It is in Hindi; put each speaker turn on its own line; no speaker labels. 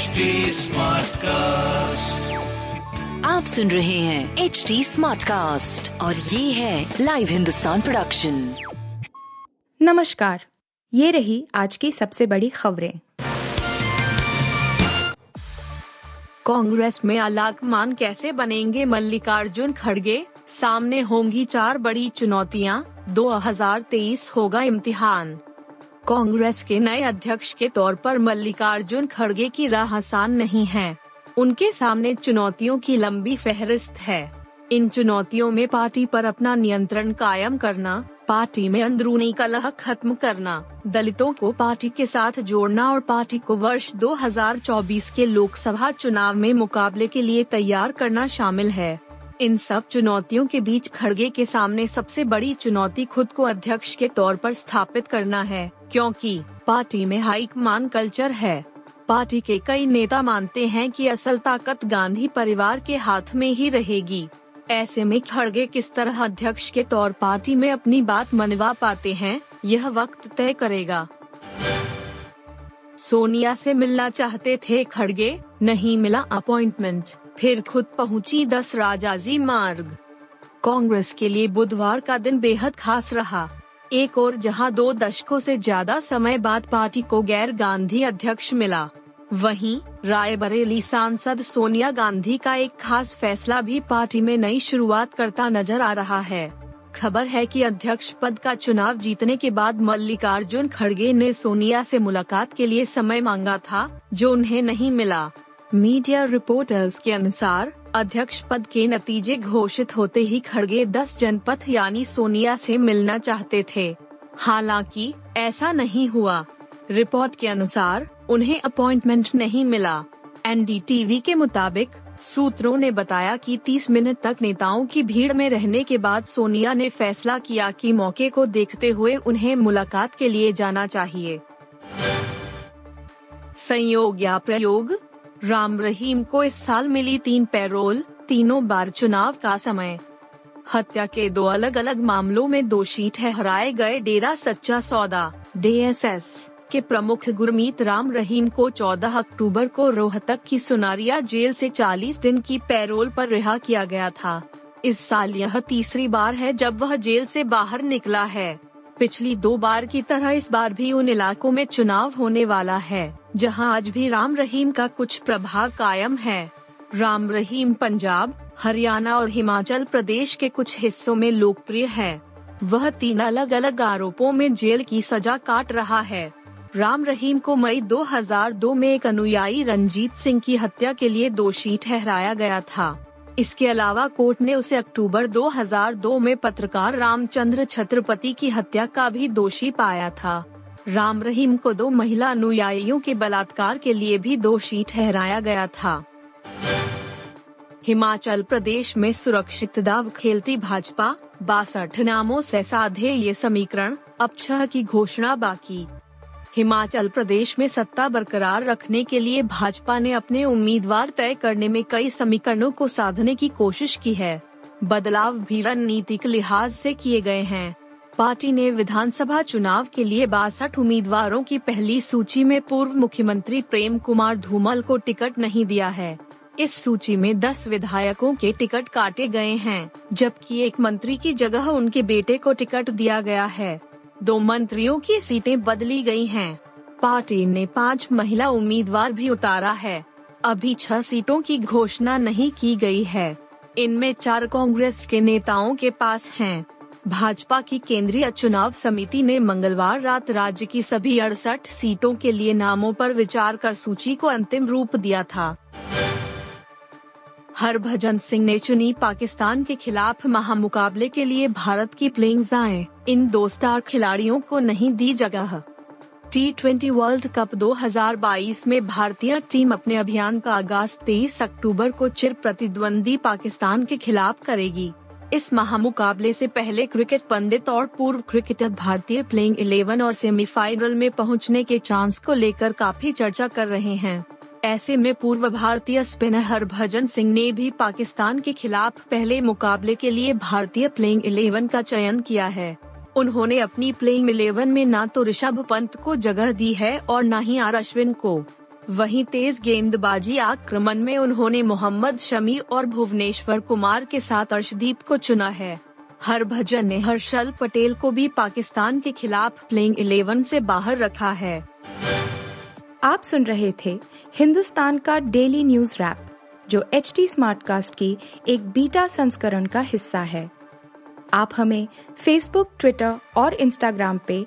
HD कास्ट
आप सुन रहे हैं एच डी स्मार्ट कास्ट और ये है लाइव हिंदुस्तान प्रोडक्शन
नमस्कार ये रही आज की सबसे बड़ी खबरें।
कांग्रेस में अलाकमान कैसे बनेंगे मल्लिकार्जुन खड़गे? सामने होंगी चार बड़ी चुनौतियाँ 2023 होगा इम्तिहान। कांग्रेस के नए अध्यक्ष के तौर पर मल्लिकार्जुन खड़गे की राह आसान नहीं है। उनके सामने चुनौतियों की लंबी फहरिस्त है। इन चुनौतियों में पार्टी पर अपना नियंत्रण कायम करना, पार्टी में अंदरूनी कलह खत्म करना, दलितों को पार्टी के साथ जोड़ना और पार्टी को वर्ष 2024 के लोकसभा चुनाव में मुकाबले के लिए तैयार करना शामिल है। इन सब चुनौतियों के बीच खड़गे के सामने सबसे बड़ी चुनौती खुद को अध्यक्ष के तौर पर स्थापित करना है, क्योंकि पार्टी में हाईकमान कल्चर है। पार्टी के कई नेता मानते हैं कि असल ताकत गांधी परिवार के हाथ में ही रहेगी। ऐसे में खड़गे किस तरह अध्यक्ष के तौर पार्टी में अपनी बात मनवा पाते हैं, यह वक्त तय करेगा। सोनिया से मिलना चाहते थे खड़गे, नहीं मिला अपॉइंटमेंट। फिर खुद पहुँची दस राजाजी मार्ग। कांग्रेस के लिए बुधवार का दिन बेहद खास रहा। एक और जहाँ दो दशकों से ज़्यादा समय बाद पार्टी को गैर गांधी अध्यक्ष मिला। वहीं, रायबरेली सांसद सोनिया गांधी का एक खास फैसला भी पार्टी में नई शुरुआत करता नज़र आ रहा है। खबर है कि अध्यक्ष पद का चुनाव जीतने के बाद मल्लिकार्जुन खड़गे ने सोनिया से मुलाकात के लिए समय मांगा था, जो उन्हें नहीं मिला। मीडिया रिपोर्टर्स के अनुसार, अध्यक्ष पद के नतीजे घोषित होते ही खड़गे दस जनपद यानी सोनिया से मिलना चाहते थे। हालाँकि, ऐसा नहीं हुआ। रिपोर्ट के अनुसार, उन्हें अपॉइंटमेंट नहीं मिला। एनडीटीवी के मुताबिक, सूत्रों ने बताया कि 30 मिनट तक नेताओं की भीड़ में रहने के बाद सोनिया ने फैसला किया कि मौके को देखते हुए उन्हें मुलाकात के लिए जाना चाहिए। संयोग या प्रयोग? राम रहीम को इस साल मिली तीन पैरोल, तीनों बार चुनाव का समय। हत्या के दो अलग अलग मामलों में दोषी ठहराए गए डेरा सच्चा सौदा, डीएसएस, के प्रमुख गुरमीत राम रहीम को 14 अक्टूबर को रोहतक की सुनारिया जेल से 40 दिन की पैरोल पर रिहा किया गया था। इस साल यह तीसरी बार है जब वह जेल से बाहर निकला है। पिछली दो बार की तरह इस बार भी उन इलाकों में चुनाव होने वाला है। जहाँ आज भी राम रहीम का कुछ प्रभाव कायम है। राम रहीम पंजाब, हरियाणा और हिमाचल प्रदेश के कुछ हिस्सों में लोकप्रिय है। वह तीन अलग अलग आरोपों में जेल की सजा काट रहा है। राम रहीम को मई 2002 में एक अनुयायी रंजीत सिंह की हत्या के लिए दोषी ठहराया गया था। इसके अलावा कोर्ट ने उसे अक्टूबर 2002 में पत्रकार रामचंद्र छत्रपति की हत्या का भी दोषी पाया था। राम रहीम को दो महिला अनुयायियों के बलात्कार के लिए भी दोषी ठहराया गया था। हिमाचल प्रदेश में सुरक्षित दाव खेलती भाजपा, बासठ नामों से साधे ये समीकरण, अब छह की घोषणा बाकी। हिमाचल प्रदेश में सत्ता बरकरार रखने के लिए भाजपा ने अपने उम्मीदवार तय करने में कई समीकरणों को साधने की कोशिश की है। बदलाव भी रणनीतिक लिहाज से किए गए हैं। पार्टी ने विधानसभा चुनाव के लिए बासठ उम्मीदवारों की पहली सूची में पूर्व मुख्यमंत्री प्रेम कुमार धूमल को टिकट नहीं दिया है इस सूची में 10 विधायकों के टिकट काटे गए हैं, जबकि एक मंत्री की जगह उनके बेटे को टिकट दिया गया है दो मंत्रियों की सीटें बदली गई हैं। पार्टी ने पाँच महिला उम्मीदवार भी उतारा है अभी छह सीटों की घोषणा नहीं की गई है इनमें चार कांग्रेस के नेताओं के पास हैं। भाजपा की केंद्रीय चुनाव समिति ने मंगलवार रात राज्य की सभी अड़सठ सीटों के लिए नामों पर विचार कर सूची को अंतिम रूप दिया था। हरभजन सिंह ने चुनी पाकिस्तान के खिलाफ महामुकाबले के लिए भारत की प्लेइंग जाए। इन दो स्टार खिलाड़ियों को नहीं दी जगह। टी ट्वेंटी वर्ल्ड कप 2022 में भारतीय टीम अपने अभियान का आगाज़ 23 अक्टूबर को चिर प्रतिद्वंदी पाकिस्तान के खिलाफ करेगी। इस महामुकाबले से पहले क्रिकेट पंडित और पूर्व क्रिकेटर भारतीय प्लेइंग 11 और सेमीफाइनल में पहुँचने के चांस को लेकर काफ़ी चर्चा कर रहे हैं। ऐसे में पूर्व भारतीय स्पिनर हरभजन सिंह ने भी पाकिस्तान के खिलाफ पहले मुकाबले के लिए भारतीय प्लेइंग 11 का चयन किया है। उन्होंने अपनी प्लेइंग 11 में न तो ऋषभ पंत को जगह दी है और न ही आर अश्विन को। वहीं तेज गेंदबाजी आक्रमण में उन्होंने मोहम्मद शमी और भुवनेश्वर कुमार के साथ अर्शदीप को चुना है। हरभजन ने हर्षल पटेल को भी पाकिस्तान के खिलाफ प्लेइंग इलेवन से बाहर रखा है।
आप सुन रहे थे हिंदुस्तान का डेली न्यूज़ रैप जो एच टी स्मार्टकास्ट की एक बीटा संस्करण का हिस्सा है। आप हमें फेसबुक ट्विटर और इंस्टाग्राम पे